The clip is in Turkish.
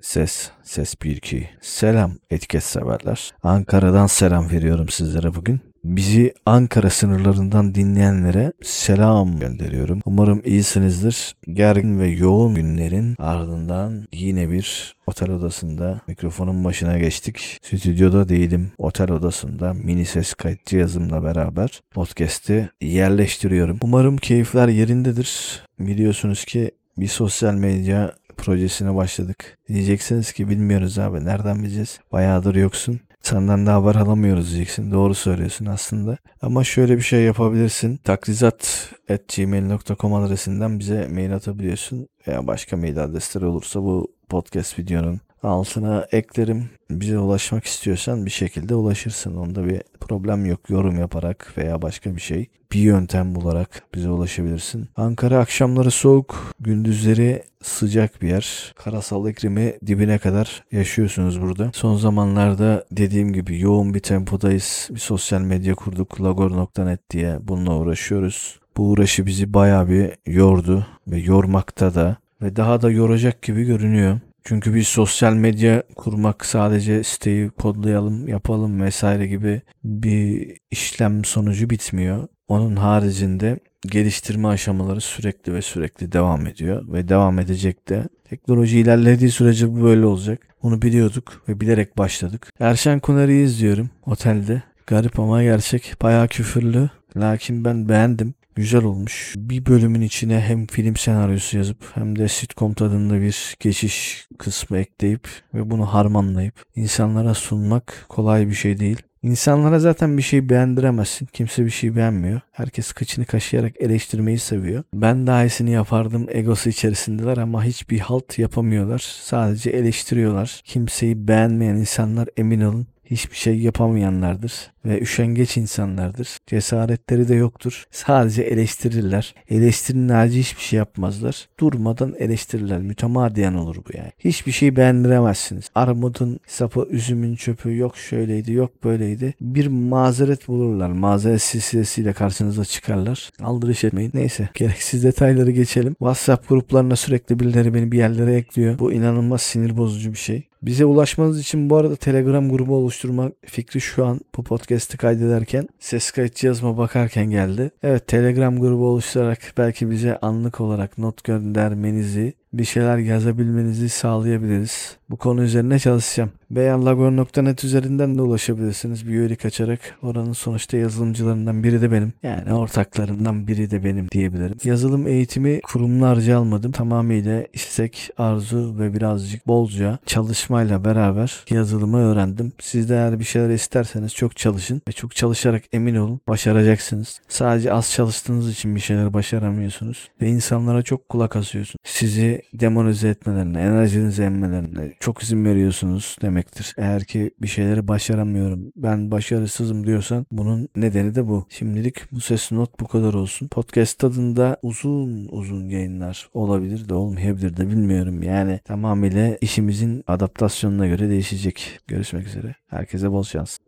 Ses, ses 1-2. Selam etiket severler. Ankara'dan selam veriyorum sizlere bugün. Bizi Ankara sınırlarından dinleyenlere selam gönderiyorum. Umarım iyisinizdir. Gergin ve yoğun günlerin ardından yine bir otel odasında mikrofonun başına geçtik. Stüdyoda değilim. Otel odasında mini ses kayıt cihazımla beraber podcast'i yerleştiriyorum. Umarım keyifler yerindedir. Biliyorsunuz ki bir sosyal medya projesine başladık. Diyeceksiniz ki bilmiyoruz abi nereden bileceğiz? Bayağıdır yoksun. Senden de haber alamıyoruz diyeceksin. Doğru söylüyorsun aslında. Ama şöyle bir şey yapabilirsin. Taklizat.gmail.com adresinden bize mail atabiliyorsun. Veya başka mail adresleri olursa bu podcast videonun altına eklerim. Bize ulaşmak istiyorsan bir şekilde ulaşırsın. Onda bir problem yok. Yorum yaparak veya başka bir şey. Bir yöntem bularak bize ulaşabilirsin. Ankara akşamları soğuk, gündüzleri sıcak bir yer. Karasal iklimi dibine kadar yaşıyorsunuz burada. Son zamanlarda dediğim gibi yoğun bir tempodayız. Bir sosyal medya kurduk. Lagor.net diye bununla uğraşıyoruz. Bu uğraşı bizi bayağı bir yordu ve yormakta da ve daha da yoracak gibi görünüyor. Çünkü bir sosyal medya kurmak sadece siteyi kodlayalım, yapalım vesaire gibi bir işlem sonucu bitmiyor. Onun haricinde geliştirme aşamaları sürekli ve sürekli devam ediyor ve devam edecek de. Teknoloji ilerlediği sürece bu böyle olacak. Bunu biliyorduk ve bilerek başladık. Erşen Kuneri'yi izliyorum otelde. Garip ama gerçek. Bayağı küfürlü. Lakin ben beğendim. Güzel olmuş. Bir bölümün içine hem film senaryosu yazıp hem de sitcom tadında bir geçiş kısmı ekleyip ve bunu harmanlayıp insanlara sunmak kolay bir şey değil. İnsanlara zaten bir şey beğendiremezsin. Kimse bir şey beğenmiyor. Herkes kıçını kaşıyarak eleştirmeyi seviyor. Ben daha iyisini yapardım egosu içerisindeler ama hiçbir halt yapamıyorlar. Sadece eleştiriyorlar. Kimseyi beğenmeyen insanlar emin olun hiçbir şey yapamayanlardır ve üşengeç insanlardır. Cesaretleri de yoktur. Sadece eleştirirler. Eleştirinin harici hiçbir şey yapmazlar. Durmadan eleştirirler. Mütemadiyen olur bu yani. Hiçbir şey beğendiremezsiniz. Armudun sapı, üzümün çöpü yok şöyleydi, yok böyleydi. Bir mazeret bulurlar. Mazeret silsilesiyle karşınıza çıkarlar. Aldırış etmeyin. Neyse. Gereksiz detayları geçelim. WhatsApp gruplarına sürekli birileri beni bir yerlere ekliyor. Bu inanılmaz sinir bozucu bir şey. Bize ulaşmanız için bu arada Telegram grubu oluşturma fikri şu an bu podcast'i kaydederken ses kayıt cihazıma bakarken geldi. Evet Telegram grubu oluşturarak belki bize anlık olarak not göndermenizi bir şeyler yazabilmenizi sağlayabiliriz. Bu konu üzerine çalışacağım. Beyanlagor.net üzerinden de ulaşabilirsiniz. Bir üyelik açarak oranın sonuçta yazılımcılarından biri de benim. Yani ortaklarından biri de benim diyebilirim. Yazılım eğitimi kurumlarca almadım. Tamamıyla istek, arzu ve birazcık bolca çalışmayla beraber yazılımı öğrendim. Siz de eğer bir şeyler isterseniz çok çalışın ve çok çalışarak emin olun başaracaksınız. Sadece az çalıştığınız için bir şeyler başaramıyorsunuz ve insanlara çok kulak asıyorsunuz. Sizi demonize etmelerine, enerjinizi emmelerine çok izin veriyorsunuz demektir. Eğer ki bir şeyleri başaramıyorum, ben başarısızım diyorsan bunun nedeni de bu. Şimdilik bu ses not bu kadar olsun. Podcast tadında uzun uzun yayınlar olabilir de olmayabilir de bilmiyorum. Yani tamamıyla işimizin adaptasyonuna göre değişecek. Görüşmek üzere. Herkese bol şans.